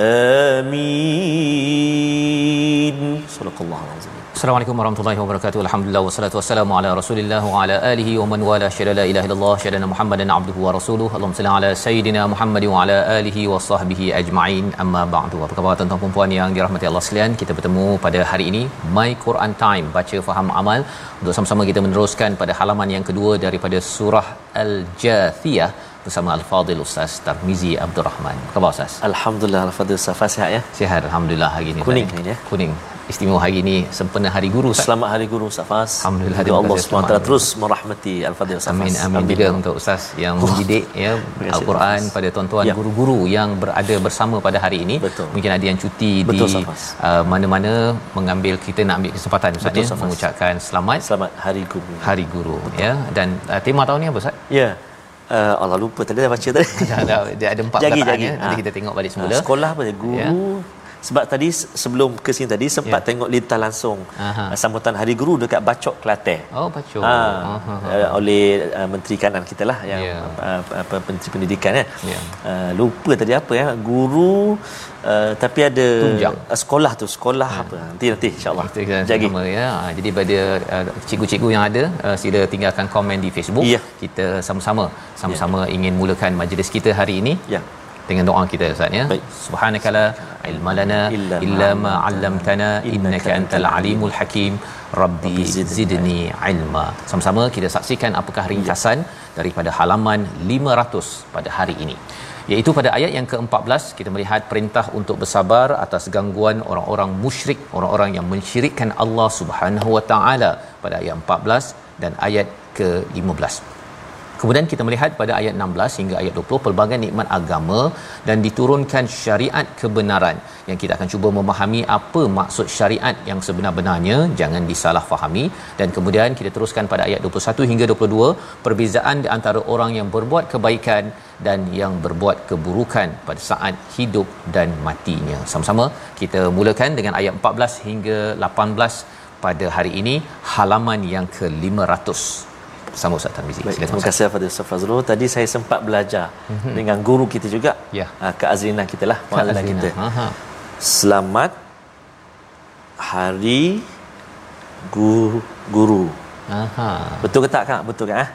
Amin. Subhanallah alazim. Assalamualaikum warahmatullahi wabarakatuh. Alhamdulillah wassalatu wassalamu ala Rasulillah wa ala alihi wa man wala syada la ilaha illallah syada Muhammadan abduhu wa rasuluhu. Allahumma salli ala sayidina Muhammad wa ala alihi wa sahbihi ajma'in. Amma ba'du. Apa khabar tuan-tuan dan puan yang dirahmati Allah sekalian? Kita bertemu pada hari ini My Quran Time baca faham amal untuk sama-sama kita meneruskan pada halaman yang kedua daripada surah Al-Jathiyah bersama Al-Fadil Ustaz Tarmizi Abdul Rahman. Apa khabar Ustaz? Alhamdulillah Al-Fadhil Safa sihat ya Sihat alhamdulillah hari ini. Kuning Ustaz. ini, ya? Kuning. Istimewa hari ini sempena hari guru Ustaz. Selamat Hari Guru Safas Alhamdulillah, Semoga terima Allah SWT terus merahmati Al-Fadhil Safas Amin amin juga untuk ustaz yang mendidik ya Al-Quran pada tuan-tuan Ya. guru-guru yang berada bersama pada hari ini. Betul. Mungkin ada yang cuti Betul, di uh, mana-mana mengambil kita nak ambil kesempatan ustaz Betul, ya mengucapkan selamat Selamat Hari Guru Hari Guru ya dan uh, tema tahun ni apa ustaz? Ya uh, Allah lupa tadi dah baca tadi dia ada empat Jagi, perkataan jagi. ya. Nanti Ha. kita tengok balik Ah, semula. Sekolah pada guru Ya. Sebab tadi se- sebelum ke sini tadi sempat Ya. tengok lintas langsung Aha. uh, sambutan Hari Guru dekat Bacok Kelantan. Oh baca. Ha, Aha. uh, oleh uh, menteri kanan kita lah yang Ya. uh, apa menteri pendidikan ya. Ya. Uh, lupa tadi apa ya guru uh, tapi ada Tunjang. uh, sekolah tu sekolah apa nanti nanti insyaallah. Kan Jagi. sama ya. Jadi pada uh, cikgu-cikgu yang ada uh, sila tinggalkan komen di Facebook. Ya. Kita sama-sama sama-sama ingin mulakan majlis kita hari ini Ya. Dengan doa kita Ustaz ya. Subhanakala ilma lana Illa ma ma 'allamtana innaka antal alimul hakim. Rabbi zidni ilma. Sama-sama kita saksikan apakah ringkasan daripada halaman 500 pada hari ini. Iaitu pada ayat yang ke-14 kita melihat perintah untuk bersabar atas gangguan orang-orang musyrik, orang-orang yang mensyirikkan Allah Subhanahu Wa Taala pada ayat 14 dan ayat ke-15. Kemudian kita melihat pada ayat 16 hingga ayat 20 pelbagai nikmat agama dan diturunkan syariat kebenaran. Yang kita akan cuba memahami apa maksud syariat yang sebenar-benarnya jangan disalahfahami. Dan kemudian kita teruskan pada ayat 21 hingga 22 perbezaan di antara orang yang berbuat kebaikan dan yang berbuat keburukan pada saat hidup dan matinya. Sama-sama kita mulakan dengan ayat 14 hingga 18 pada hari ini halaman yang ke-500 bersama Ustaz Tarmizi. Baik, Silakan terima kasih kepada Ustaz Fazrul. Tadi saya sempat belajar mm-hmm. dengan guru kita juga. Ya. Uh, Kak Azrina kita lah, Kak Azrina. kita. Aha. Selamat Hari Guru. Guru. Aha. Betul ke tak Kak? Betul kan? Ah?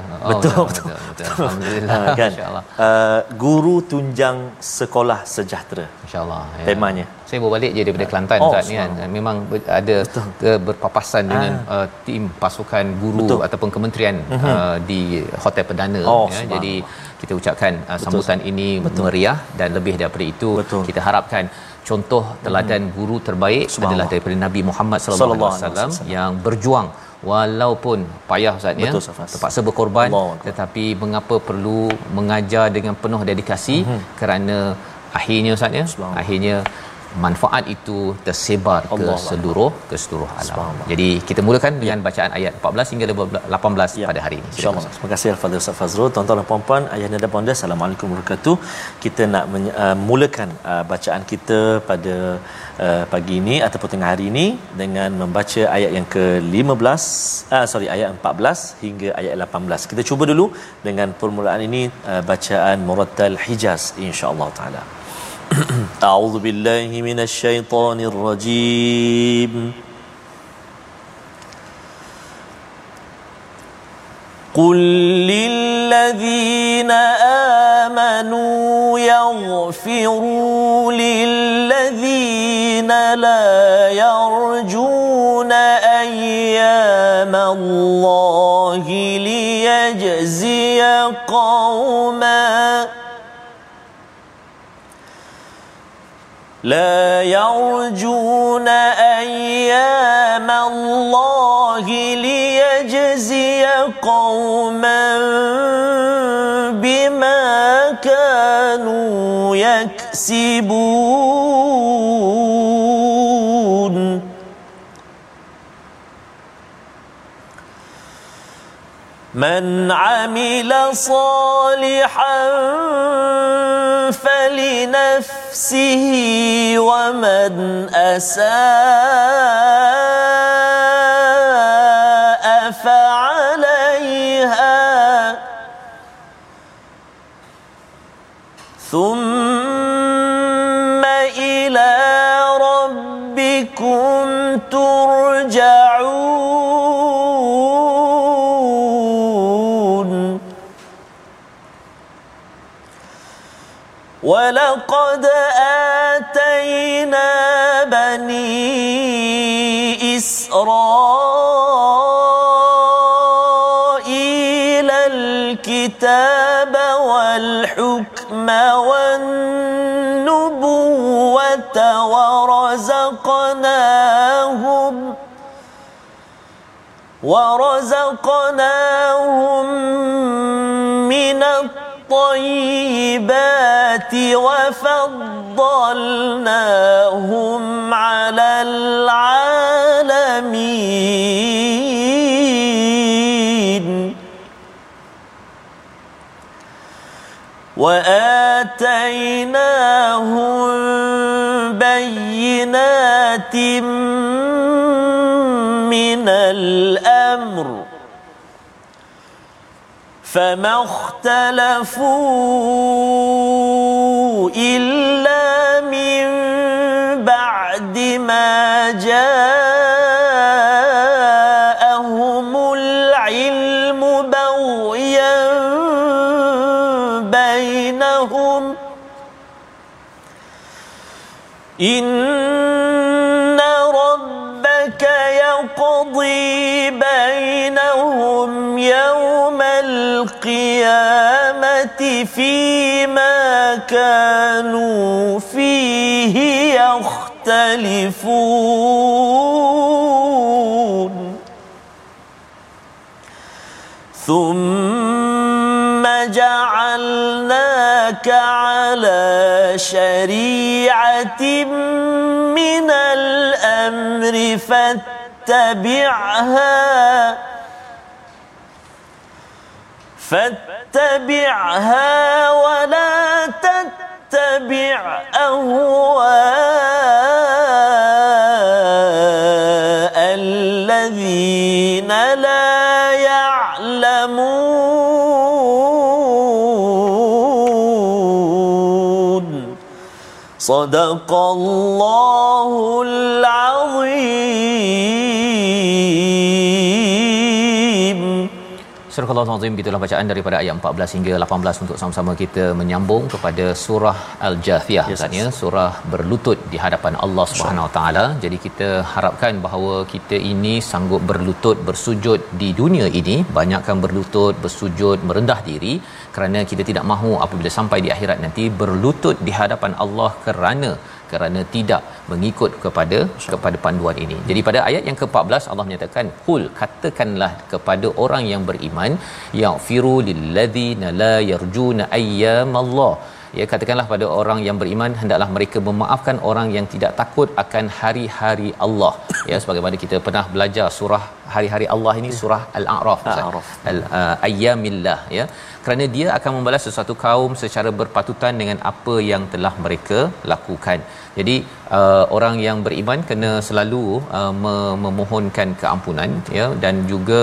Betul. betul, betul, betul. betul, betul. Alhamdulillah. Ah, kan? Insya-Allah. Uh, guru tunjang sekolah sejahtera. Insya-Allah. Ya. Temanya. Saya baru balik je daripada Kelantan Oh, Ustaz ni kan. Memang ada ke berpapasan dengan uh, tim pasukan guru Betul. ataupun kementerian uh, di Hotel Perdana Oh, ya. Jadi kita ucapkan uh, sambutan ini meriah dan lebih daripada itu Betul. kita harapkan contoh teladan guru terbaik adalah daripada Nabi Muhammad sallallahu alaihi wasallam. yang berjuang walaupun payah Ustaz ya terpaksa berkorban Akbar. tetapi mengapa perlu mengajar dengan penuh dedikasi mm-hmm. kerana akhirnya Ustaz ya akhirnya manfaat itu tersebar ke Allah seluruh ke seluruh alam. Jadi kita mulakan dengan bacaan ayat 14 hingga 18 Ya. pada hari ini. InsyaAllah. Terima kasih Al-Fadhil Ustaz Fazrul. Tuan-tuan dan puan-puan, ayahnya dan bonda, Assalamualaikum warahmatullahi wabarakatuh. Kita nak menye- uh, mulakan uh, bacaan kita pada uh, pagi ini ataupun tengah hari ini dengan membaca ayat yang ke-15, uh, sorry, ayat 14 hingga ayat 18. Kita cuba dulu dengan permulaan ini uh, bacaan Murattal Hijaz insya-Allah taala. أعوذ بالله من الشيطان الرجيم. قل للذين آمنوا يغفروا للذين لا يرجون أيام الله ليجزي قوما لا يرجون أيام الله ليجزي قوما بما كانوا يكسبون. من عمل صالحا فلنفسه نفسه ومن أساء فعليها. ثم إلى ربكم ترجعون. ولو والحكم والنبوة ورزقناهم ورزقناهم من الطيبات وفضلناهم على العالمين وآتيناهم بينات من الأمر فما اختلفوا إلا من بعد ما جاءهم إن ربك يقضي بينهم يوم القيامة فيما كانوا فيه يختلفون ثم شريعة من الأمر فاتبعها فاتبعها ولا تتبع أهواء الذين لا يعلمون. صدق الله العظيم Surah Al-Azim gitulah bacaan daripada ayat 14 hingga 18 untuk sama-sama kita menyambung kepada surah Al-Jathiyah yes, yes, surah berlutut di hadapan Allah Subhanahu Wa Taala. Jadi kita harapkan bahawa kita ini sanggup berlutut bersujud di dunia ini, banyakkan berlutut, bersujud, merendah diri. Kerana kita tidak mahu apabila sampai di akhirat nanti berlutut di hadapan Allah kerana kerana tidak mengikut kepada kepada panduan ini. Jadi pada ayat yang ke-14 Allah menyatakan qul katakanlah kepada orang yang beriman yaghfiru lilladzina la yarjuna ayyamallah ya katakanlah pada orang yang beriman hendaklah mereka memaafkan orang yang tidak takut akan hari-hari Allah ya sebagaimana kita pernah belajar surah hari-hari Allah ini surah al-a'raf Al-A'raf. al-ayyamillah ya. Kerana dia akan membalas sesuatu kaum secara berpatutan dengan apa yang telah mereka lakukan. Jadi uh, orang yang beriman kena selalu uh, me- memohonkan keampunan ya dan juga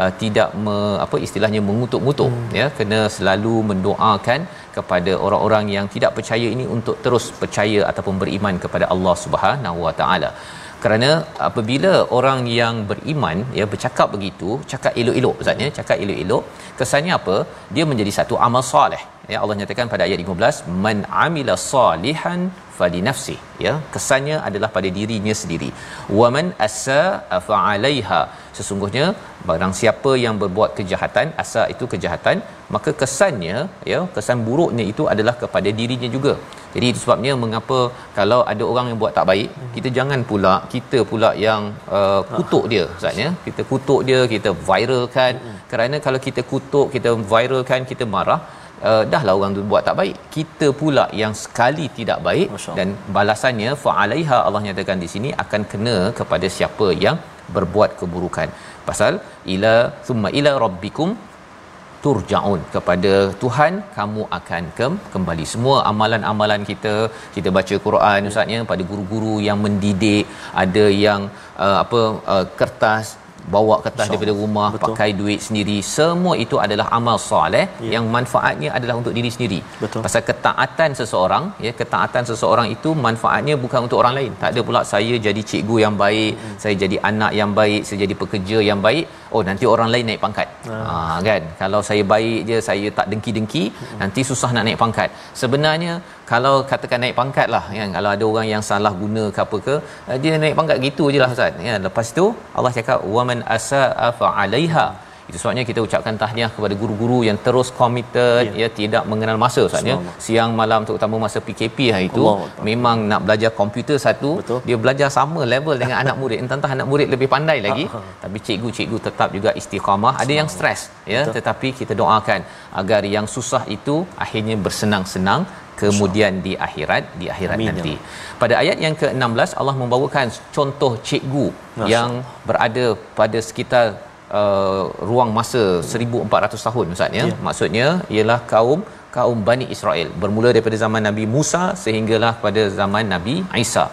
uh, tidak me, apa istilahnya mengutuk-ngutuk hmm. ya. Kena selalu mendoakan kepada orang-orang yang tidak percaya ini untuk terus percaya ataupun beriman kepada Allah Subhanahu Wa Taala kerana apabila orang yang beriman ya bercakap begitu cakap elok-elok ustaz ya cakap elok-elok kesannya apa? Dia menjadi satu amal soleh. Ya Allah nyatakan pada ayat 15 man amila salihan fali nafsi ya kesannya adalah pada dirinya sendiri. Waman asa fa alaiha. Sesungguhnya barang siapa yang berbuat kejahatan asa itu kejahatan maka kesannya ya kesan buruknya itu adalah kepada dirinya juga. Jadi itu sebabnya mengapa kalau ada orang yang buat tak baik kita jangan pula kita pula yang uh, kutuk dia ustaz ya. Kita kutuk dia kita viralkan. Kerana kalau kita kutuk kita viralkan kita marah uh, dahlah orang tu buat tak baik. Kita pula yang sekali tidak baik dan balasannya fa'alaiha Allah nyatakan di sini akan kena kepada siapa yang berbuat keburukan pasal ila thumma ila rabbikum turjaun. Kepada Tuhan kamu akan ke- kembali. Semua amalan-amalan kita kita baca Quran ustaz ya pada guru-guru yang mendidik ada yang uh, apa uh, kertas bawa kertas daripada rumah Betul. pakai duit sendiri semua itu adalah amal soleh Ya. yang manfaatnya adalah untuk diri sendiri Betul. pasal ketaatan seseorang ya ketaatan seseorang itu manfaatnya bukan untuk orang lain tak ada pula saya jadi cikgu yang baik hmm. saya jadi anak yang baik saya jadi pekerja yang baik oh nanti orang lain naik pangkat. Ha kan? Kalau saya baik je saya tak dengki-dengki hmm. nanti susah nak naik pangkat. Sebenarnya kalau katakan naik pangkat lah kan? Kalau ada orang yang salah guna ke apa ke eh, dia naik pangkat gitu je lah Ustaz ya lepas tu Allah cakap waman asaa fa alaiha itu sebabnya kita ucapkan tahniah kepada guru-guru yang terus committed ya, ya tidak mengenal masa Ustaz ya. Siang malam terutama masa PKP hari itu Allah memang nak belajar komputer satu Betul. dia belajar sama level dengan anak murid. Entah-entah anak murid lebih pandai lagi tapi cikgu-cikgu tetap juga istiqamah. Ada yang stres ya Betul. tetapi kita doakan agar yang susah itu akhirnya bersenang-senang kemudian di akhirat di akhirat Amin, ya nanti. Pada ayat yang ke-16 Allah membawakan contoh cikgu Masya yang berada pada sekitar uh, ruang masa 1400 tahun Ustaz ya. Ya. Maksudnya ialah kaum kaum Bani Israel bermula daripada zaman Nabi Musa sehinggalah pada zaman Nabi Isa.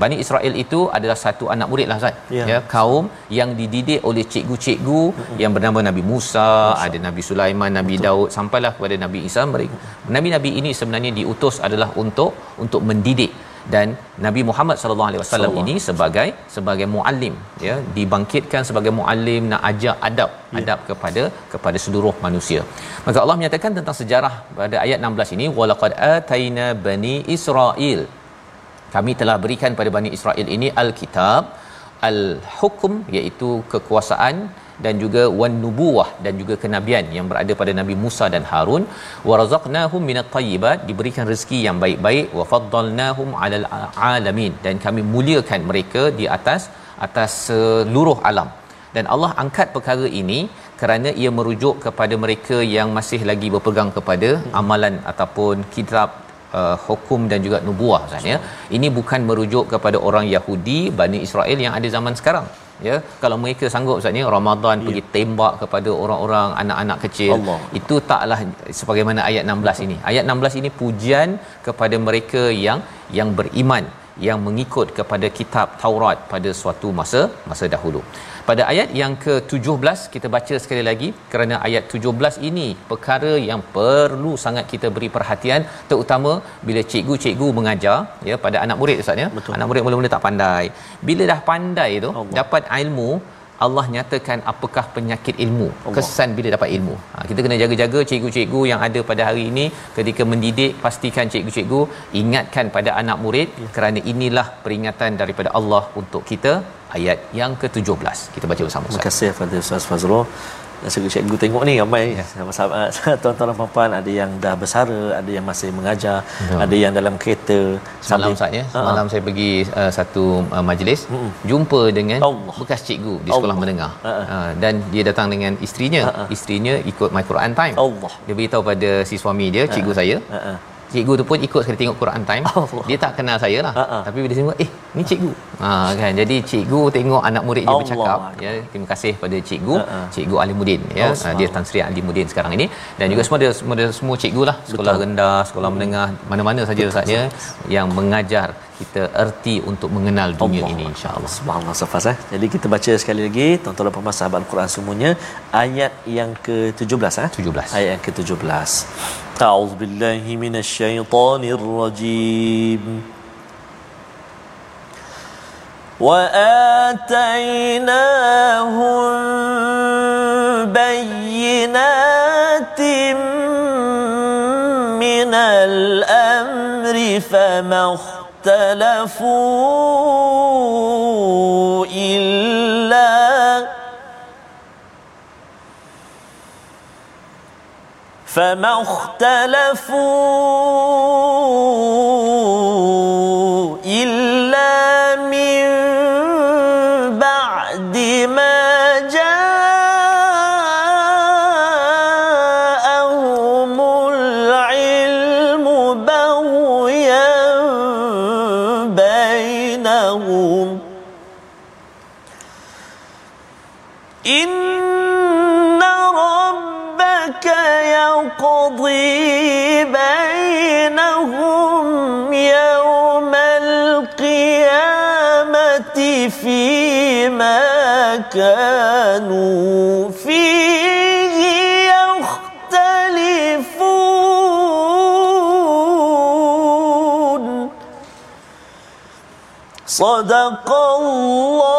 Bani Israel itu adalah satu anak murid lah Ustaz. Ya. ya kaum yang dididik oleh cikgu-cikgu yang bernama Nabi Musa, ada Nabi Sulaiman, Nabi Betul. Daud sampailah kepada Nabi Isa mereka. Nabi-nabi ini sebenarnya diutus adalah untuk untuk mendidik dan Nabi Muhammad sallallahu alaihi wasallam ini sebagai sebagai muallim ya dibangkitkan sebagai muallim nak ajar adab ya. adab kepada kepada seluruh manusia. Maka Allah menyatakan tentang sejarah pada ayat 16 ini walaqad ataina bani Israel kami telah berikan pada Bani Israel ini Alkitab Al-Hukum iaitu kekuasaan dan juga wan nubuwah dan juga kenabian yang berada pada Nabi Musa dan Harun wa razaqnahum minat tayyibat diberikan rezeki yang baik-baik wa faddalnahum alal alamin dan kami muliakan mereka di atas atas seluruh alam dan Allah angkat perkara ini kerana ia merujuk kepada mereka yang masih lagi berpegang kepada amalan ataupun kitab uh, hukum dan juga nubuah Ustaz ya. Ini bukan merujuk kepada orang Yahudi Bani Israel yang ada zaman sekarang. Ya, kalau mereka sanggup Ustaz ya Ramadan ya. pergi tembak kepada orang-orang anak-anak kecil Allah. itu taklah sebagaimana ayat 16 ini. Ayat 16 ini pujian kepada mereka yang yang beriman yang mengikut kepada kitab Taurat pada suatu masa masa dahulu. Pada ayat yang ke-17 kita baca sekali lagi kerana ayat 17 ini perkara yang perlu sangat kita beri perhatian terutama bila cikgu-cikgu mengajar ya pada anak murid Ustaz ya. Betul. Anak murid mula-mula tak pandai. Bila dah pandai tu Allah. dapat ilmu Allah nyatakan apakah penyakit ilmu Allah. kesan bila dapat ilmu ha, kita kena jaga-jaga cikgu-cikgu yang ada pada hari ini ketika mendidik pastikan cikgu-cikgu ingatkan pada anak murid ya. kerana inilah peringatan daripada Allah untuk kita ayat yang ke-17 kita baca bersama Terima kasih kepada Ustaz Fazrul. Dan cikgu tengok ni ramai ya. sahabat-sahabat tuan-tuan dan puan ada yang dah bersara, ada yang masih mengajar, Ya. ada yang dalam kereta Semalam Ustaz ya. Semalam saya pergi uh, satu uh, majlis Mm-mm. jumpa dengan Allah. bekas cikgu di sekolah Allah. menengah. Ha-ha. Uh, dan dia datang dengan isterinya. Ha-ha. Isterinya ikut My Quran Time. Allah. Dia beritahu pada si suami dia, cikgu saya. Ha, ha. Cikgu tu pun ikut sekali tengok Quran Time. Allah. Dia tak kenal saya lah. Ha-ha. Tapi bila tengok, eh ni cikgu. Ha kan. Jadi cikgu tengok anak murid dia Allah. bercakap ya. Terima kasih pada cikgu, Ha-ha. cikgu Alimuddin ya. Oh, Uh, dia Tan Sri Alimuddin sekarang ini dan juga semua dia semua, dia, semua cikgu lah sekolah Betul. rendah, sekolah menengah, mana-mana saja Ustaznya yang mengajar kita erti untuk mengenal dunia Allah. ini insya-Allah. Subhanallah Safas eh. Jadi kita baca sekali lagi tuan-tuan dan puan sahabat Al-Quran semuanya ayat yang ke-17 eh. 17. Ayat yang ke-17. أعوذ بالله من الشيطان الرجيم. وآتيناهم بينات من الأمر فما اختلفوا إلا فما اختلفوا إلا من بعد ما كانوا فيه يختلفون. صدق الله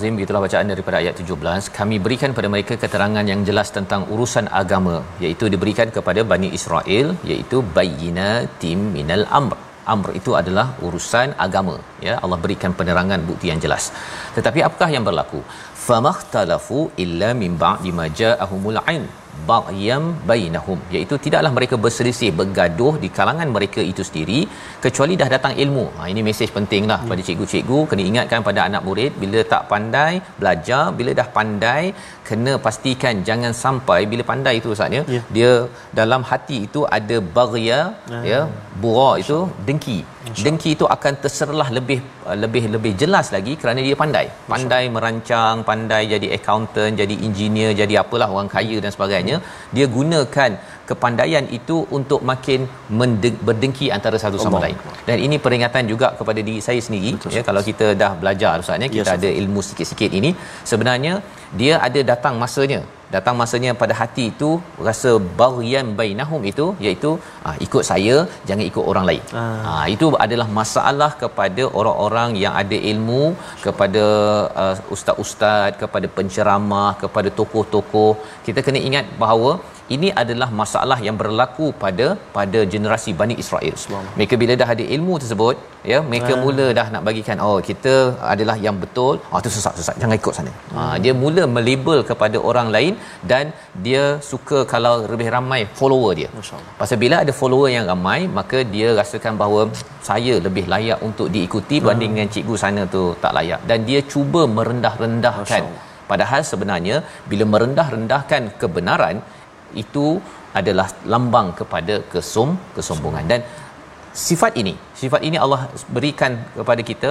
Nazim begitulah bacaan daripada ayat 17 kami berikan kepada mereka keterangan yang jelas tentang urusan agama iaitu diberikan kepada Bani Israel iaitu bayyina tim minal amr. Amr itu adalah urusan agama ya. Allah berikan penerangan bukti yang jelas. Tetapi apakah yang berlaku? Famakhtalafu illa min ba'di ma ja'ahumul ilm baghyam bainahum iaitu tidaklah mereka berselisih bergaduh di kalangan mereka itu sendiri kecuali dah datang ilmu ha ini mesej pentinglah hmm. pada cikgu-cikgu kena ingatkan pada anak murid bila tak pandai belajar bila dah pandai kena pastikan jangan sampai bila pandai itu ustaz ya yeah. dia dalam hati itu ada baghya uh. ya bura itu dengki dengki itu akan terserlah lebih lebih lebih jelas lagi kerana dia pandai. Pandai merancang pandai jadi accountant jadi engineer jadi apalah orang kaya dan sebagainya. Dia gunakan kepandaian itu untuk makin mendeng- berdengki antara satu sama Allah. lain. Dan ini peringatan juga kepada diri saya sendiri Betul, ya kalau kita dah belajar ustaz ya kita yes, ada ilmu sikit-sikit ini sebenarnya dia ada datang masanya datang masanya pada hati itu rasa baghyan bainahum itu iaitu ah, ikut saya jangan ikut orang lain ah. Ah, itu adalah masalah kepada orang-orang yang ada ilmu kepada uh, ustaz-ustaz kepada penceramah kepada tokoh-tokoh kita kena ingat bahawa ini adalah masalah yang berlaku pada pada generasi Bani Israel. Mereka bila dah ada ilmu tersebut, ya, mereka ha. mula dah nak bagikan oh kita adalah yang betul. Ah tu sesat sesat jangan ikut sana. Hmm. Ha, dia mula melabel kepada orang lain dan dia suka kalau lebih ramai follower dia. Pasal bila ada follower yang ramai, maka dia rasakan bahawa saya lebih layak untuk diikuti berbanding dengan cikgu sana tu tak layak dan dia cuba merendah-rendahkan padahal sebenarnya bila merendah-rendahkan kebenaran itu adalah lambang kepada kesom kesombongan dan sifat ini sifat ini Allah berikan kepada kita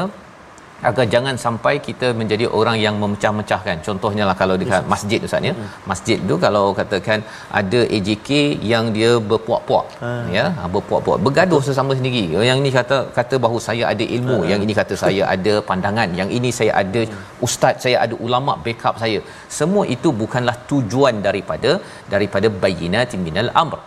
agar jangan sampai kita menjadi orang yang memecah-mecahkan. Contohnya lah kalau dekat masjid ustaz ya. Masjid tu kalau katakan ada AJK yang dia berpuak-puak. Ha. ya ha, berpuak-puak. Bergaduh sesama sendiri. Yang ini kata kata bahawa saya ada ilmu ha. yang ini kata saya ada pandangan yang ini saya ada ustaz saya ada ulama backup saya. Semua itu bukanlah tujuan daripada daripada bayyinatin minal amr.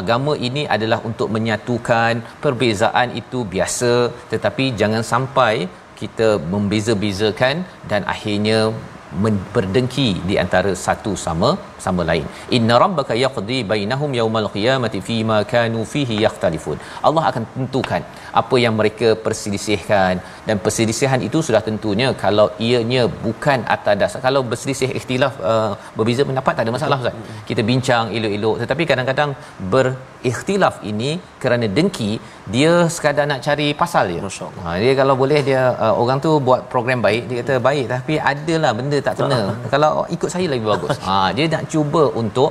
Agama ini adalah untuk menyatukan perbezaan itu biasa tetapi jangan sampai kita membeza-bezakan dan akhirnya berdengki di antara satu sama sama lain. Inna rabbaka yaqdi bainahum yawmal qiyamati fima kanu fihi yakhtalifun. Allah akan tentukan apa yang mereka perselisihkan dan perselisihan itu sudah tentunya kalau ianya bukan atas dasar kalau berselisih ikhtilaf uh, berbeza pendapat tak ada masalah ustaz. Kita bincang elok-elok tetapi kadang-kadang berikhtilaf ini kerana dengki dia sekadar nak cari pasal je. Ha dia kalau boleh dia uh, orang tu buat program baik dia kata baik tapi adalah benda tak kena. kalau ikut saya lagi bagus. Ha dia nak cuba untuk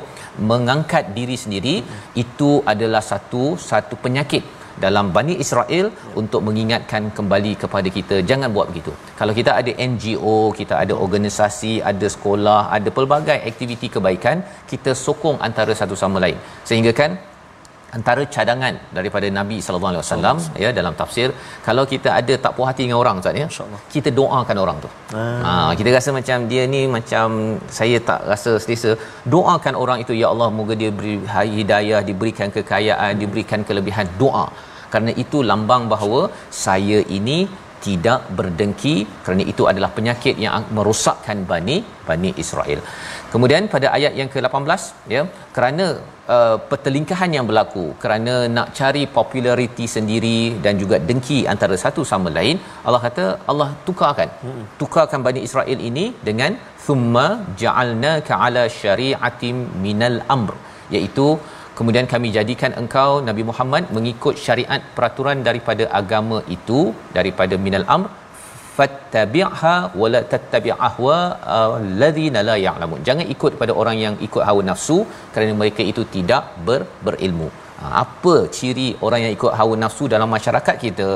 mengangkat diri sendiri itu adalah satu satu penyakit dalam Bani Israel untuk mengingatkan kembali kepada kita jangan buat begitu. Kalau kita ada NGO, kita ada organisasi, ada sekolah, ada pelbagai aktiviti kebaikan, kita sokong antara satu sama lain. Sehingga kan antara cadangan daripada Nabi sallallahu alaihi wasallam ya dalam tafsir kalau kita ada tak puas hati dengan orang ustaz ya kita doakan orang tu. Ah. Ha kita rasa macam dia ni macam saya tak rasa selesa doakan orang itu ya Allah moga dia beri hidayah diberikan kekayaan diberikan kelebihan doa kerana itu lambang bahawa saya ini tidak berdengki kerana itu adalah penyakit yang merosakkan Bani Bani Israel. Kemudian pada ayat yang ke-18 ya kerana uh, pertelingkahan yang berlaku kerana nak cari populariti sendiri dan juga dengki antara satu sama lain Allah kata Allah tukarkan hmm. tukarkan Bani Israel ini dengan thumma ja'alnaka ala syari'atin minal amr iaitu kemudian kami jadikan engkau Nabi Muhammad mengikut syariat peraturan daripada agama itu daripada minal amr fattabi'ha wala tattabi' ahwa alladhina la ya'lamun. Jangan ikut pada orang yang ikut hawa nafsu kerana mereka itu tidak ber, berilmu. Ha, apa ciri orang yang ikut hawa nafsu dalam masyarakat kita?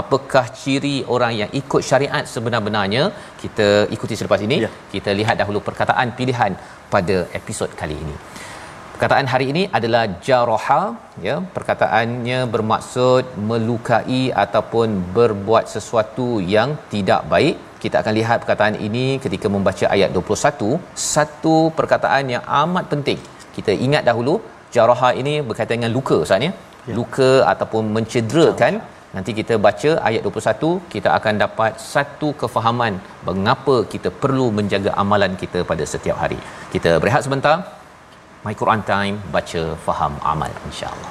Apakah ciri orang yang ikut syariat sebenar-benarnya? Kita ikuti selepas ini. Ya. kita lihat dahulu perkataan pilihan pada episod kali ini perkataan hari ini adalah jaraha ya. Perkataannya bermaksud melukai ataupun berbuat sesuatu yang tidak baik. Kita akan lihat perkataan ini ketika membaca ayat 21 satu. Perkataan yang amat penting. Kita ingat dahulu jaraha ini berkaitan dengan luka ustaz ya, ya. luka ataupun mencederakan. Nanti kita baca ayat 21 kita akan dapat satu kefahaman mengapa kita perlu menjaga amalan kita pada setiap hari. Kita berehat sebentar My Quran Time baca faham amal insya-Allah.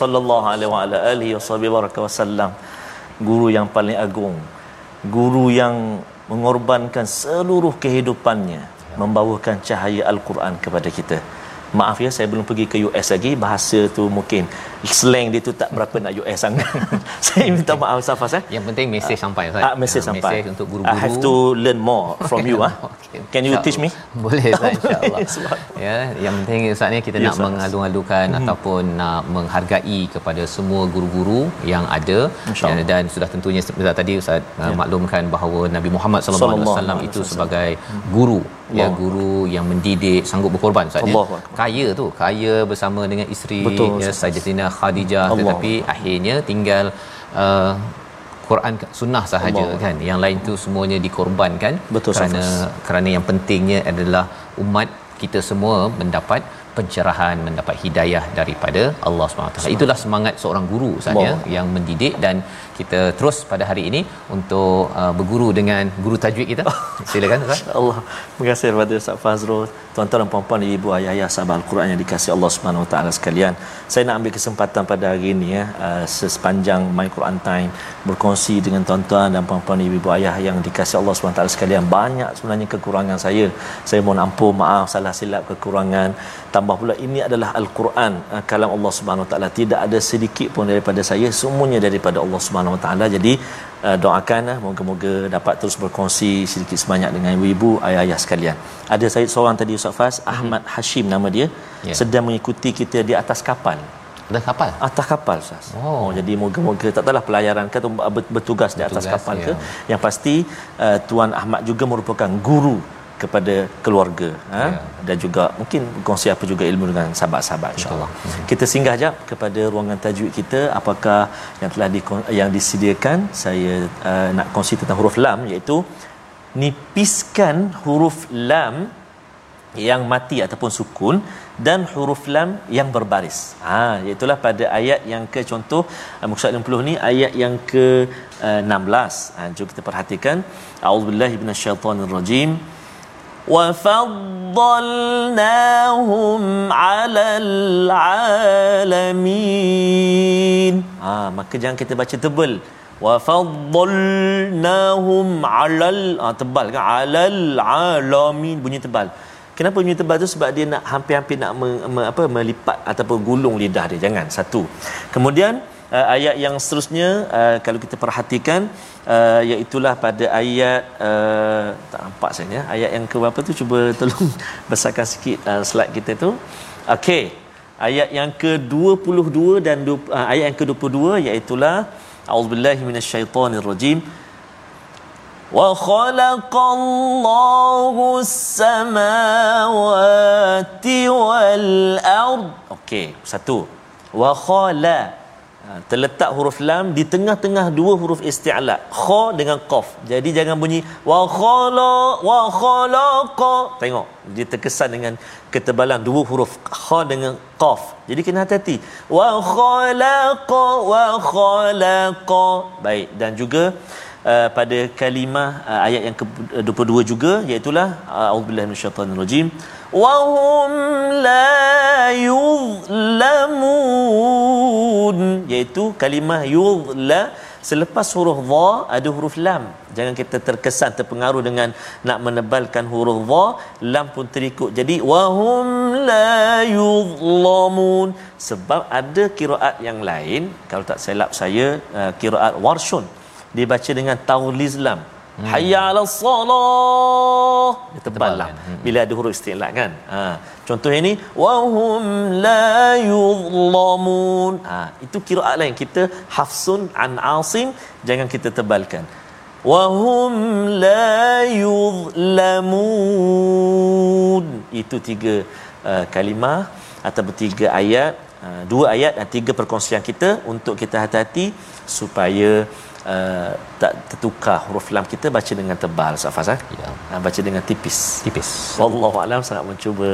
Sallallahu alaihi wa ala alihi wasallam guru yang paling agung. Guru yang mengorbankan seluruh kehidupannya. Membawakan cahaya al-Quran kepada kita maaf ya saya belum pergi ke US lagi. Bahasa tu mungkin slang dia tu tak berapa nak US sangat. Saya minta maaf Safas eh. Yang penting mesej uh, sampai Ustaz. ah mesej uh, sampai. mesej untuk guru-guru. I have to learn more from you ah. Okay. can you teach me? Boleh Ustaz insyaallah ya yang penting Ustaz ni kita yes, nak mengalu-alukan hmm. ataupun nak menghargai kepada semua guru-guru yang ada. Ya, dan sudah tentunya Ustaz tadi Ustaz uh, ya. maklumkan bahawa Nabi Muhammad sallallahu alaihi wasallam itu sebagai guru. Ya guru yang mendidik sanggup berkorban Ustaz ya kaya tu kaya bersama dengan isteri Betul, ya Sayyidatina Khadijah Allah. tetapi akhirnya tinggal uh, Quran sunnah sahaja Allah. kan yang lain tu semuanya dikorbankan Betul, kerana safas. kerana yang pentingnya adalah umat kita semua mendapat pencerahan mendapat hidayah daripada Allah SWT itulah semangat seorang guru saja yang mendidik dan kita terus pada hari ini untuk uh, berguru dengan guru tajwid kita. Silakan Ustaz. Allah. Terima kasih kepada Ustaz Fazrul, tuan-tuan dan puan-puan, ibu ayah ayah sahabat Al-Quran yang dikasihi Allah Subhanahu Wa Taala sekalian. Saya nak ambil kesempatan pada hari ini ya, uh, sepanjang My Quran Time berkongsi dengan tuan-tuan dan puan-puan, ibu ayah yang dikasihi Allah Subhanahu Wa Taala sekalian. Banyak sebenarnya kekurangan saya. Saya mohon ampun, maaf salah silap kekurangan. Tambah pula ini adalah Al-Quran, uh, kalam Allah Subhanahu Wa Taala. Tidak ada sedikit pun daripada saya, semuanya daripada Allah Subhanahu Wa Taala. Jadi uh, doakan uh, moga-moga dapat terus berkongsi sedikit sebanyak dengan ibu-ibu ayah-ayah sekalian. Ada saya seorang tadi Ustaz Faz, mm-hmm. Ahmad Hashim nama dia, yeah. sedang mengikuti kita di atas kapal. Atas kapal? Atas kapal Ustaz. Oh. oh jadi moga-moga tak tahulah pelayaran ke atau bertugas di atas kapal yeah. ke. Yang pasti uh, Tuan Ahmad juga merupakan guru kepada keluarga ha? ya. dan juga mungkin kongsi apa juga ilmu dengan sahabat-sahabat insyaallah. Hmm. Kita singgah jap kepada ruangan tajwid kita apakah yang telah di, yang disediakan saya uh, nak kongsi tentang huruf lam iaitu nipiskan huruf lam yang mati ataupun sukun dan huruf lam yang berbaris. Ha iaitu pada ayat yang ke contoh uh, muka surat 60 ni ayat yang ke uh, 16. Ha jom kita perhatikan. A'udzubillahi minasyaitonirrajim. Faddalnahum 'alal 'alamin. Ha maka jangan kita baca tebal. wa faddalnahum 'alal ah, tebal kan? 'alal 'alamin bunyi tebal. Kenapa bunyi tebal tu? Sebab dia nak hampir-hampir nak me, me, apa melipat ataupun gulung lidah dia. Jangan. Satu. Kemudian uh, ayat yang seterusnya uh, kalau kita perhatikan uh, iaitu pada ayat uh, tak nampak saya ayat yang ke berapa tu cuba tolong besarkan sikit uh, slide kita tu okey ayat yang ke-22 dan uh, ayat yang ke-22 iaitu أعوذ بالله من الشيطان الرجيم وخلق الله السماوات والأرض Okey, satu وخلق Ha, terletak huruf lam di tengah-tengah dua huruf isti'la. Kha dengan qaf. Jadi jangan bunyi wa khala wa khalaqa. Tengok dia terkesan dengan ketebalan dua huruf kha dengan qaf. Jadi kena hati-hati. Wa khalaqa wa khalaqa. Baik dan juga uh, pada kalimah uh, ayat yang ke-22 juga iaitu uh, auzubillahi minasyaitanirrajim. Wa hum la iaitu kalimah yuzla selepas huruf dha ada huruf lam. Jangan kita terkesan terpengaruh dengan nak menebalkan huruf dha lam pun terikut. Jadi wa hum la yuzlamun sebab ada kiraat yang lain kalau tak silap saya uh, kiraat warshun. Dibaca dengan tauliz lam hmm. hayya ala salah. Dia tebal lah hmm. bila ada huruf istilah kan? Ha. Contoh ini wa hum la yuzlamun. Ha. Itu kiraat lain. Kita hafsun an asim jangan kita tebalkan. Wa hum la yuzlamun. Itu tiga uh, kalimah atau tiga ayat. Uh, dua ayat dan tiga perkongsian kita untuk kita hati-hati supaya uh, tak tertukar huruf lam kita baca dengan tebal Ustaz eh? ya. Uh, baca dengan tipis. Tipis. Wallahu alam sangat mencuba.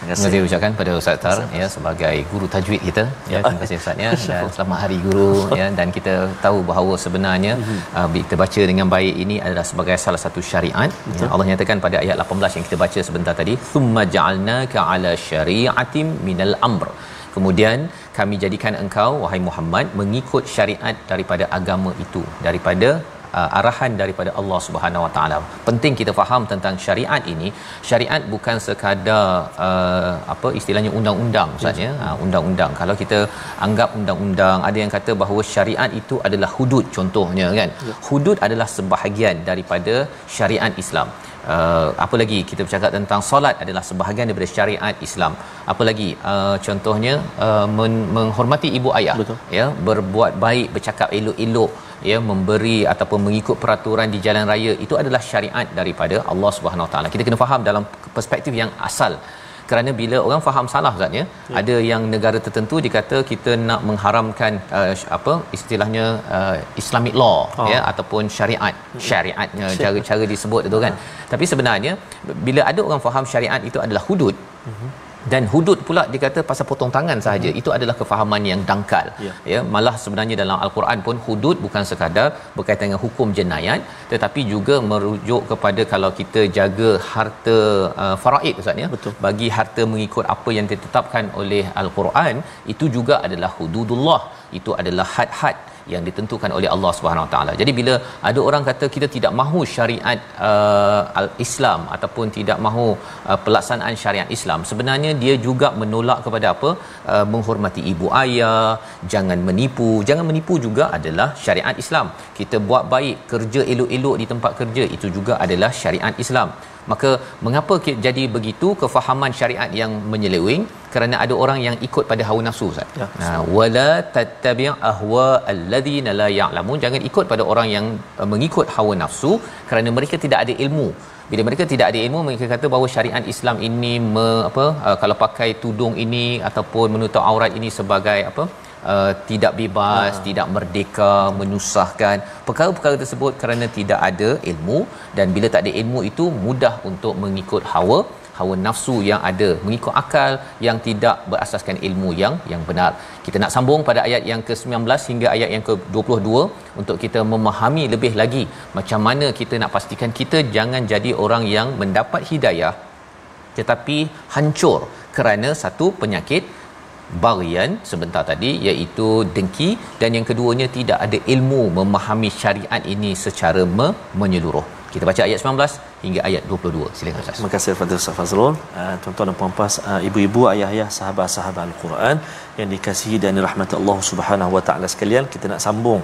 Terima kasih ucapkan pada Ustaz Tar ya sebagai guru tajwid kita. Ya terima kasih Ustaz ya. Dan selamat hari guru ya. Dan kita tahu bahawa sebenarnya mhm. uh, kita baca dengan baik ini adalah sebagai salah satu syariat ya, Allah nyatakan pada ayat 18 yang kita baca sebentar tadi thumma ja'alnaka ala syari'atim minal amr. Kemudian kami jadikan engkau wahai Muhammad mengikut syariat daripada agama itu daripada uh, arahan daripada Allah Subhanahu Wa Taala. Penting kita faham tentang syariat ini. Syariat bukan sekadar uh, apa istilahnya undang-undang saja, yes. uh, undang-undang. Kalau kita anggap undang-undang, ada yang kata bahawa syariat itu adalah hudud contohnya kan. Yes. Hudud adalah sebahagian daripada syariat Islam. Uh, apa lagi kita bercakap tentang solat adalah sebahagian daripada syariat Islam. Apa lagi uh, contohnya uh, men- menghormati ibu ayah Betul. ya berbuat baik bercakap elok-elok ya memberi ataupun mengikut peraturan di jalan raya itu adalah syariat daripada Allah Subhanahu Wa Taala. Kita kena faham dalam perspektif yang asal kerana bila orang faham salah Ustaz ya, ya. ada yang negara tertentu dikata kita nak mengharamkan uh, apa istilahnya uh, Islamic law oh. ya ataupun syariat hmm. syariatnya cara cara disebut itu kan ha. tapi sebenarnya bila ada orang faham syariat itu adalah hudud hmm dan hudud pula dikata pasal potong tangan sahaja hmm. itu adalah kefahaman yang dangkal ya. ya malah sebenarnya dalam al-Quran pun hudud bukan sekadar berkaitan dengan hukum jenayat tetapi juga merujuk kepada kalau kita jaga harta uh, faraid ustaz ya Betul. bagi harta mengikut apa yang ditetapkan oleh al-Quran itu juga adalah hududullah itu adalah had-had yang ditentukan oleh Allah Subhanahu Wa Taala. Jadi bila ada orang kata kita tidak mahu syariat uh, al-Islam ataupun tidak mahu uh, pelaksanaan syariat Islam, sebenarnya dia juga menolak kepada apa? Uh, menghormati ibu ayah, jangan menipu. Jangan menipu juga adalah syariat Islam. Kita buat baik, kerja elok-elok di tempat kerja itu juga adalah syariat Islam maka mengapa jadi begitu kefahaman syariat yang menyeleweng kerana ada orang yang ikut pada hawa nafsu Ustaz. Ya, nah, wala tattabi' ahwa alladhina la ya'lamun jangan ikut pada orang yang uh, mengikut hawa nafsu kerana mereka tidak ada ilmu. Bila mereka tidak ada ilmu mereka kata bahawa syariat Islam ini me, apa uh, kalau pakai tudung ini ataupun menutup aurat ini sebagai apa uh, tidak bebas ha. tidak merdeka menyusahkan perkara-perkara tersebut kerana tidak ada ilmu dan bila tak ada ilmu itu mudah untuk mengikut hawa hawa nafsu yang ada mengikut akal yang tidak berasaskan ilmu yang yang benar. Kita nak sambung pada ayat yang ke-19 hingga ayat yang ke-22 untuk kita memahami lebih lagi macam mana kita nak pastikan kita jangan jadi orang yang mendapat hidayah tetapi hancur kerana satu penyakit barian sebentar tadi iaitu dengki dan yang keduanya tidak ada ilmu memahami syariat ini secara menyeluruh. Kita baca ayat 19 hingga ayat 22. Silakan Ustaz. Terima kasih kepada Ustaz Fazrul. Uh, tuan-tuan dan puan-puan, uh, ibu-ibu, ayah-ayah, sahabat-sahabat Al-Quran yang dikasihi dan dirahmati Allah Subhanahu Wa Taala sekalian, kita nak sambung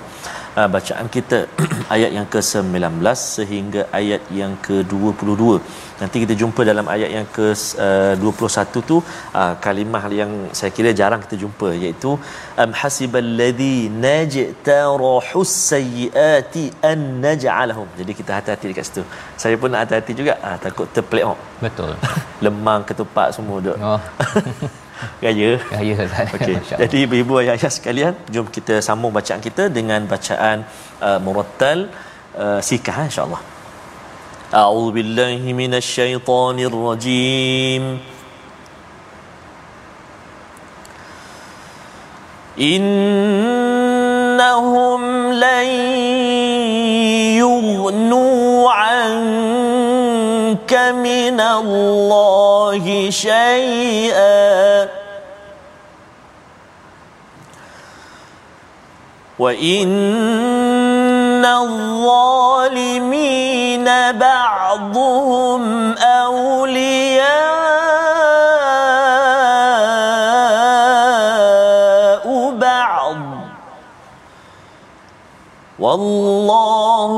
uh, bacaan kita ayat yang ke-19 sehingga ayat yang ke-22. Nanti kita jumpa dalam ayat yang ke-21 tu kalimah yang saya kira jarang kita jumpa iaitu am hasibal ladzi najtarahus sayyiati an naj'alahum. Jadi kita hati-hati dekat situ. Saya pun hati-hati juga uh, takut terpleok. Betul. Lemang ketupat semua duk. Oh. Gaya. Gaya Ustaz. Okey. Jadi ibu-ibu ayah-ayah sekalian, jom kita sambung bacaan kita dengan bacaan uh, murattal uh, sikah insya-Allah. A'udzu billahi minasyaitonir rajim. إنهم لن يغنوا عنك من الله شيئا. وإن الظالمين بعضهم أولياء بعض. والله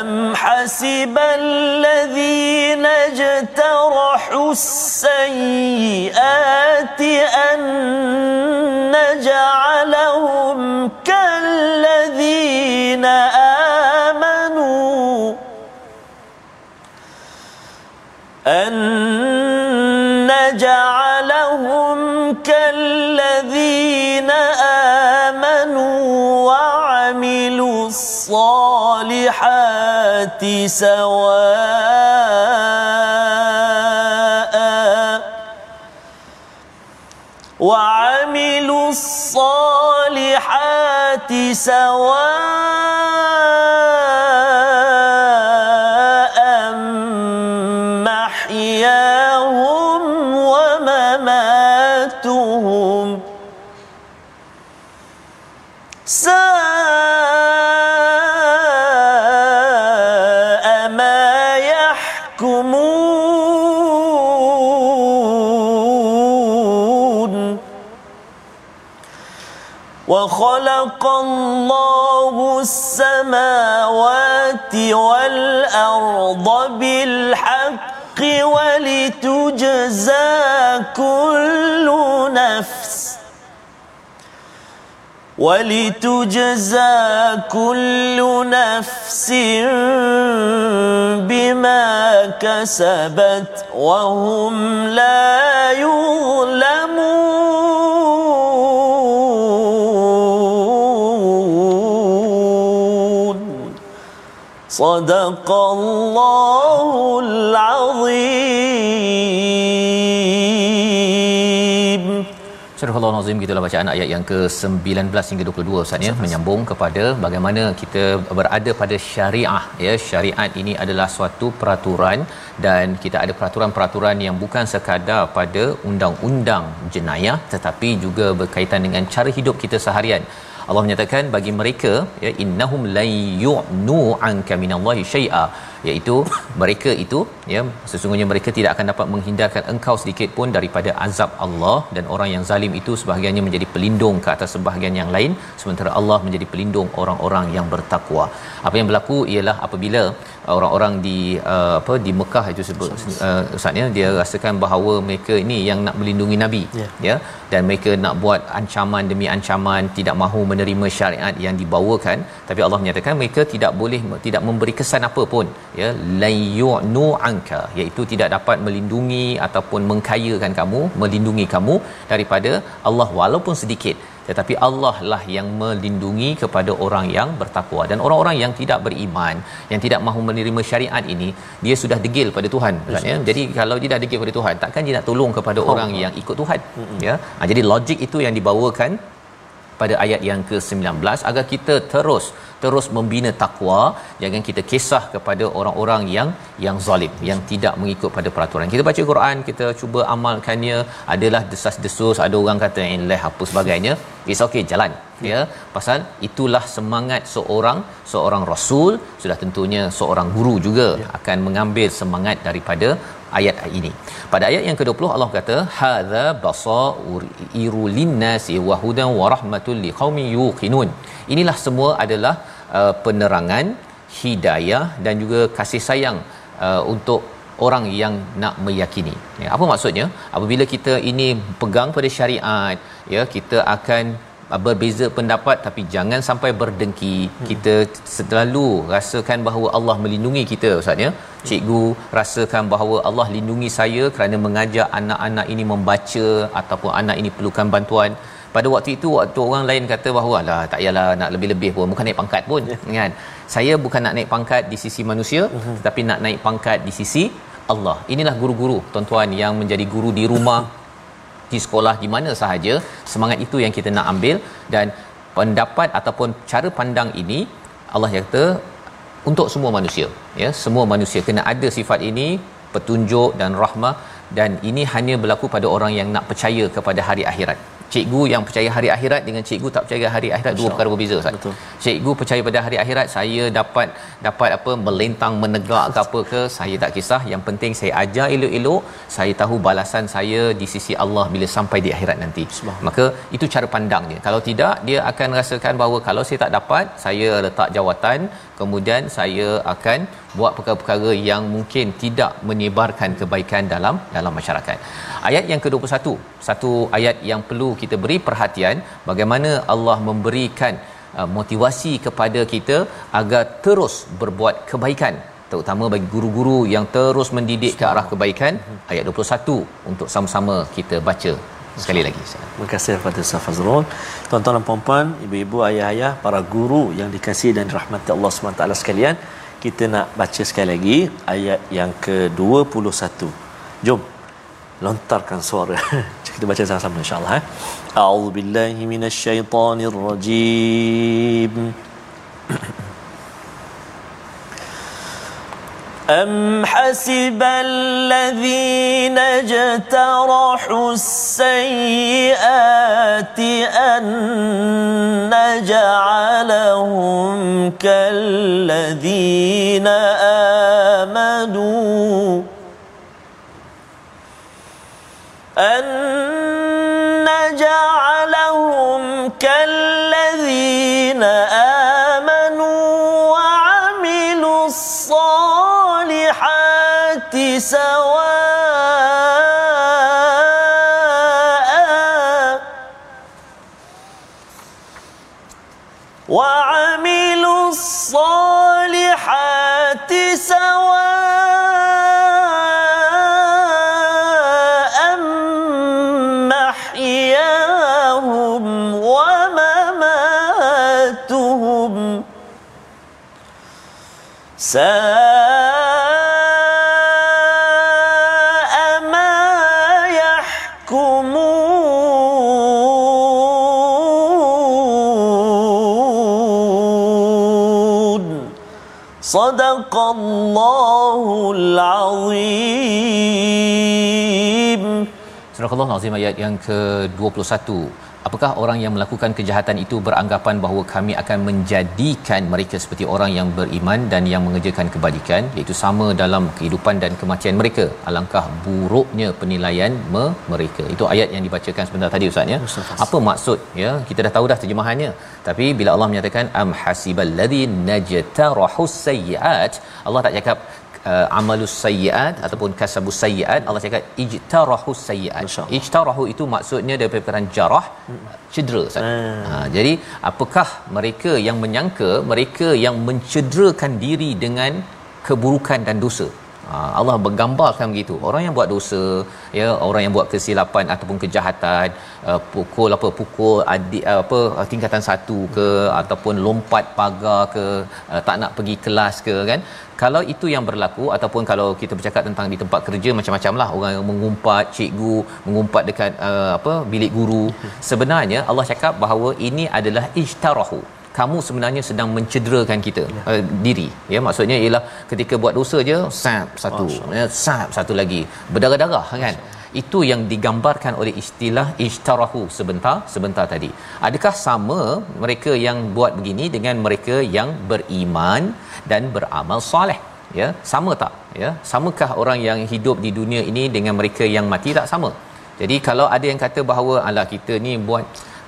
أم حسب الذين اجترحوا السيئات أن نجعلهم كالذين آمنوا أن نجعلهم كالذين آمنوا وعملوا الصالحات سواء وعملوا الصالحات سواء وخلق الله السماوات والأرض بالحق ولتجزى كل نفس ولتجزى كل نفس بما كسبت وهم لا يظلمون صدق الله العظيم Surah Al-Nazim gitulah bacaan ayat yang ke-19 hingga 22 Ustaz ya menyambung kepada bagaimana kita berada pada syariah ya syariat ini adalah suatu peraturan dan kita ada peraturan-peraturan yang bukan sekadar pada undang-undang jenayah tetapi juga berkaitan dengan cara hidup kita seharian Allah menyatakan bagi mereka ya innahum la yu'nu anka minallahi syai'a iaitu mereka itu ya sesungguhnya mereka tidak akan dapat menghindarkan engkau sedikit pun daripada azab Allah dan orang yang zalim itu sebahagiannya menjadi pelindung ke atas sebahagian yang lain sementara Allah menjadi pelindung orang-orang yang bertakwa. Apa yang berlaku ialah apabila orang-orang di uh, apa di Mekah itu sebut uh, ustaznya dia rasakan bahawa mereka ini yang nak melindungi nabi yeah. ya dan mereka nak buat ancaman demi ancaman tidak mahu menerima syariat yang dibawakan. Tapi Allah menyatakan mereka tidak boleh tidak memberi kesan apa pun ya layu'nu anka iaitu tidak dapat melindungi ataupun mengkayakan kamu melindungi kamu daripada Allah walaupun sedikit. Tetapi Allah lah yang melindungi kepada orang yang bertakwa. Dan orang-orang yang tidak beriman yang tidak mahu menerima syariat ini dia sudah degil pada Tuhan kan ya jadi kalau dia dah degil pada Tuhan takkan dia nak tolong kepada oh. orang yang ikut Tuhan. Mm-hmm. ya. Ha, jadi logik itu yang dibawakan pada ayat yang ke-19. Agar kita terus terus membina takwa jangan kita kisah kepada orang-orang yang yang zalim yang tidak mengikut pada peraturan. Kita baca Quran kita cuba amalkannya. Adalah desas-desus ada orang kata inlah apa sebagainya. It's okay jalan. Ya pasal itulah semangat seorang seorang rasul sudah tentunya seorang guru juga ya. akan mengambil semangat daripada ayat ini. Pada ayat yang ke-20 Allah kata hadza basairu linnasi wa hudan wa rahmatul liqaumin yuqinun. Inilah semua adalah uh, penerangan, hidayah dan juga kasih sayang uh, untuk orang yang nak meyakini. Ya, apa maksudnya? Apabila kita ini pegang pada syariat, ya, kita akan berbeza pendapat tapi jangan sampai berdengki hmm. kita selalu rasakan bahawa Allah melindungi kita ustaz ya cikgu rasakan bahawa Allah lindungi saya kerana mengajak anak-anak ini membaca ataupun anak ini perlukan bantuan pada waktu itu waktu orang lain kata bahawa lah tak yalah nak lebih-lebih pun bukan naik pangkat pun yeah. kan saya bukan nak naik pangkat di sisi manusia uh-huh. tetapi nak naik pangkat di sisi Allah inilah guru-guru tuan-tuan yang menjadi guru di rumah di sekolah di mana sahaja semangat itu yang kita nak ambil. Dan pendapat ataupun cara pandang ini Allah kata untuk semua manusia ya semua manusia kena ada sifat ini petunjuk dan rahmah. Dan ini hanya berlaku pada orang yang nak percaya kepada hari akhirat cikgu yang percaya hari akhirat dengan cikgu tak percaya hari akhirat dua perkara berbeza Ustaz. Betul. Cikgu percaya pada hari akhirat saya dapat dapat apa melentang menegak ke apa ke saya tak kisah yang penting saya ajar elok-elok saya tahu balasan saya di sisi Allah bila sampai di akhirat nanti. Maka itu cara pandangnya. Kalau tidak dia akan rasakan bahawa kalau saya tak dapat saya letak jawatan kemudian saya akan buat perkara-perkara yang mungkin tidak menyebarkan kebaikan dalam dalam masyarakat. Ayat yang ke-21, satu ayat yang perlu kita beri perhatian bagaimana Allah memberikan uh, motivasi kepada kita agar terus berbuat kebaikan terutama bagi guru-guru yang terus mendidik ke arah kebaikan. Ayat 21 untuk sama-sama kita baca sekali lagi. Terima kasih kepada Ustaz Fazrul. Tuan-tuan dan puan-puan, ibu-ibu, ayah-ayah, para guru yang dikasihi dan dirahmati Allah SWT sekalian, kita nak baca sekali lagi ayat yang ke-21. Jom lontarkan suara. kita baca sama-sama insya-Allah eh. A'udzubillahi minasyaitonirrajim. أم حسب الذين اجترحوا السيئات أن نجعلهم كالذين آمنوا أن ساء ما يحكمون صدق الله العظيم Surah Allah Azim ayat yang ke-21 apakah orang yang melakukan kejahatan itu beranggapan bahawa kami akan menjadikan mereka seperti orang yang beriman dan yang mengerjakan kebajikan iaitu sama dalam kehidupan dan kematian mereka? Alangkah buruknya penilaian me- mereka? Itu ayat yang dibacakan sebentar tadi ustaz ya. Apa maksud ya? Kita dah tahu dah terjemahannya. Tapi bila Allah menyatakan am hasibal ladzi najtarahus sayyiat Allah tak cakap uh, amalus sayyiat ataupun kasabus sayyiat Allah cakap ijtarahu sayyiat ijtarahu itu maksudnya daripada perkataan jarah cedera Ustaz. Hmm. Ha, jadi apakah mereka yang menyangka mereka yang mencederakan diri dengan keburukan dan dosa Allah bergambarkan begitu. Orang yang buat dosa, ya, orang yang buat kesilapan ataupun kejahatan, uh, pukul apa pukul adik uh, apa uh, tingkatan satu ke ataupun lompat pagar ke, uh, tak nak pergi kelas ke kan. Kalau itu yang berlaku ataupun kalau kita bercakap tentang di tempat kerja macam-macam lah orang yang mengumpat cikgu, mengumpat dekat uh, apa bilik guru. Sebenarnya Allah cakap bahawa ini adalah ijtarahu kamu sebenarnya sedang mencederakan kita ya. uh, diri. Ya maksudnya ialah ketika buat dosa je sap satu. Ya sap satu lagi. Berdarah-darah kan? Itu yang digambarkan oleh istilah ijtarahu sebentar sebentar tadi. Adakah sama mereka yang buat begini dengan mereka yang beriman dan beramal soleh? Ya sama tak? Ya samakah orang yang hidup di dunia ini dengan mereka yang mati? Tak sama. Jadi kalau ada yang kata bahawa ala kita ni buat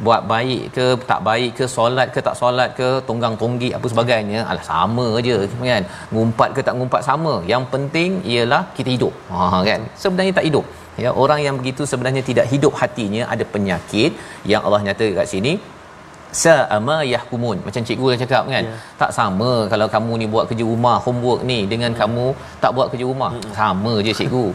buat baik ke tak baik ke solat ke tak solat ke tunggang tonggik apa sebagainya. Alah sama aje kan? Ngumpat ke tak ngumpat sama. Yang penting ialah kita hidup. Ha kan? Sebenarnya tak hidup. Ya orang yang begitu sebenarnya tidak hidup hatinya. Ada penyakit yang Allah nyata kat sini sa'ama yahkumun macam cikgu dah cakap kan yeah. tak sama kalau kamu ni buat kerja rumah homework ni dengan mm. kamu tak buat kerja rumah mm. sama je cikgu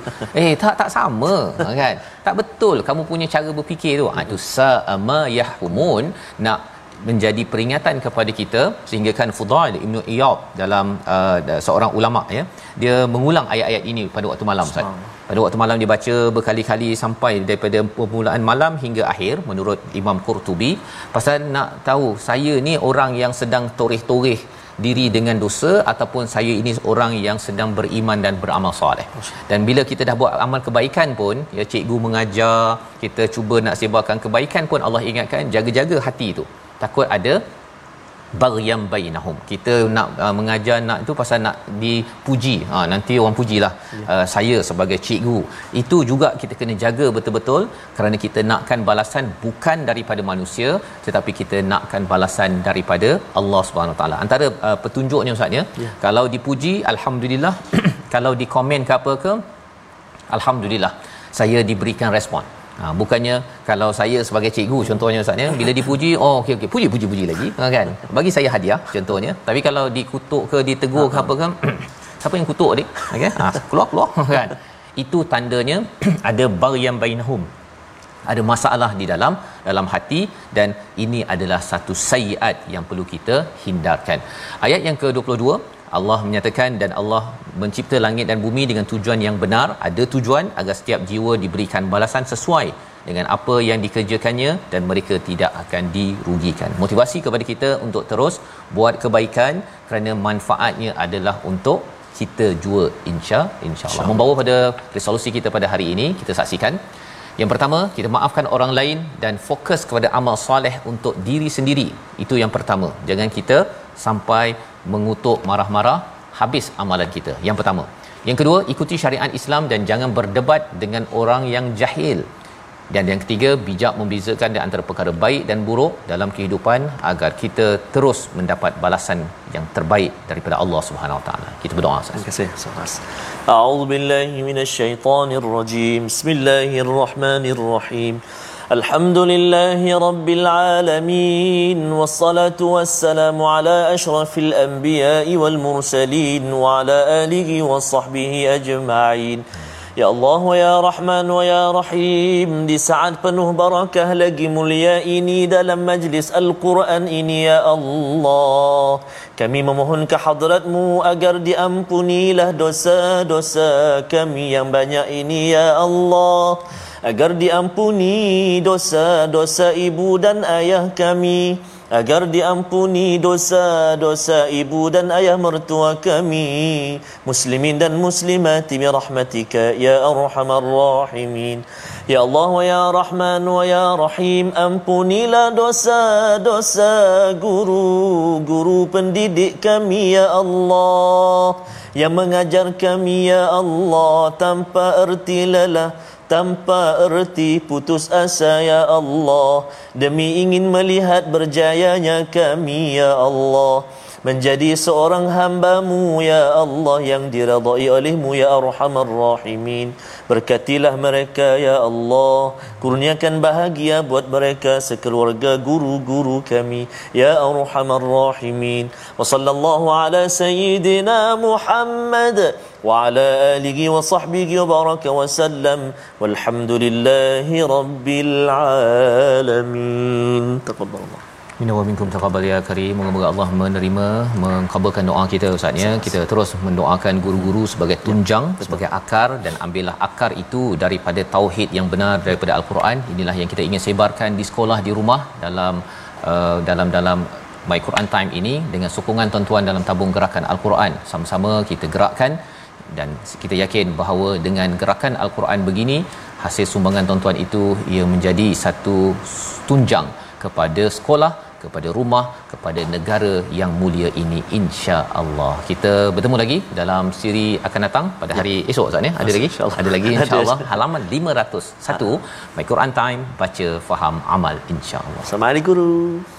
eh tak tak sama kan tak betul kamu punya cara berfikir tu mm. itu sa'ama yahkumun nak menjadi peringatan kepada kita sehingga kan Fudail Ibnu Iyad dalam uh, seorang ulama ya dia mengulang ayat-ayat ini pada waktu malam Ustaz pada waktu malam dia baca berkali-kali sampai daripada permulaan malam hingga akhir menurut Imam Qurtubi pasal nak tahu saya ni orang yang sedang toreh-toreh diri dengan dosa ataupun saya ini orang yang sedang beriman dan beramal soleh. Dan bila kita dah buat amal kebaikan pun, ya cikgu mengajar, kita cuba nak sebarkan kebaikan pun Allah ingatkan jaga-jaga hati itu. Takut ada baghyan bainahum. Kita nak uh, mengajar nak itu pasal nak dipuji. Ha nanti orang pujilah ya. uh, saya sebagai cikgu itu juga kita kena jaga betul-betul kerana kita nakkan balasan bukan daripada manusia tetapi kita nakkan balasan daripada Allah Subhanahu taala. Antara uh, petunjuknya ustaz ya kalau dipuji alhamdulillah. Kalau dikomen ke apa ke alhamdulillah saya diberikan respon Ha, bukannya kalau saya sebagai cikgu contohnya ustaz ya bila dipuji oh okey okey puji puji puji lagi. Ha, kan? Bagi saya hadiah contohnya. Tapi kalau dikutuk ke ditegur ke apa kan siapa yang kutuk adik? Okey? Ha, keluar keluar kan? Itu tandanya ada baryam bainahum. Ada masalah di dalam dalam hati dan ini adalah satu sayiat yang perlu kita hindarkan. Ayat yang ke-22 Allah menyatakan dan Allah mencipta langit dan bumi dengan tujuan yang benar. Ada tujuan agar setiap jiwa diberikan balasan sesuai dengan apa yang dikerjakannya dan mereka tidak akan dirugikan. Motivasi kepada kita untuk terus buat kebaikan kerana manfaatnya adalah untuk kita jua insya insyaallah. Membawa pada resolusi kita pada hari ini kita saksikan. Yang pertama kita maafkan orang lain dan fokus kepada amal soleh untuk diri sendiri. Itu yang pertama. Jangan kita sampai mengutuk marah-marah habis amalan kita yang pertama yang kedua ikuti syariat Islam dan jangan berdebat dengan orang yang jahil dan yang ketiga bijak membezakan di antara perkara baik dan buruk dalam kehidupan agar kita terus mendapat balasan yang terbaik daripada Allah Subhanahu Wa Taala. Kita berdoa. Terima kasih. A'udzu billahi. Bismillahirrahmanirrahim. الحمد لله رب العالمين والصلاة والسلام على أشرف الأنبياء والمرسلين وعلى آله وصحبه أجمعين Ya Allah ya Rahman wa ya Rahim Di saat penuh barakah lagi mulia ini Dalam majlis Al-Quran ini ya Allah Kami memohon ke hadratmu Agar diampunilah dosa-dosa kami yang banyak ini ya Allah Agar diampuni dosa-dosa ibu dan ayah kami. Agar diampuni dosa-dosa ibu dan ayah mertua kami. Muslimin dan muslimat bi rahmatika ya arhamar rahimin. Ya Allah wa ya Rahman wa ya Rahim ampunilah dosa-dosa guru-guru pendidik kami ya Allah. Yang mengajar kami ya Allah tanpa erti lelah tanpa erti putus asa ya Allah. Demi ingin melihat berjayanya kami ya Allah menjadi seorang hambamu ya Allah yang diradai olehmu ya arhamar rahimin berkatilah mereka ya Allah kurniakan bahagia buat mereka sekeluarga guru-guru kami ya arhamar rahimin wa sallallahu ala sayyidina Muhammad وعلى آله وصحبه وبارك وسلم والحمد لله رب العالمين تفضل الله Minna wa minkum taqabbal ya karim. Moga-moga Allah menerima mengkabulkan doa kita Ustaz ya. Kita terus mendoakan guru-guru sebagai tunjang, ya, sebagai akar dan ambillah akar itu daripada tauhid yang benar daripada al-Quran. Inilah yang kita ingin sebarkan di sekolah, di rumah dalam uh, dalam dalam My Quran Time ini dengan sokongan tuan-tuan dalam tabung gerakan Al-Quran. Sama-sama kita gerakkan dan kita yakin bahawa dengan gerakan al-Quran begini hasil sumbangan tuan-tuan itu ia menjadi satu tunjang kepada sekolah kepada rumah kepada negara yang mulia ini insya-Allah. Kita bertemu lagi dalam siri akan datang pada hari ya. esok Ustaz ya. Ada lagi? Insya-Allah. Ada lagi insya-Allah halaman 501 My Quran Time baca faham amal insya-Allah. Assalamualaikum guru.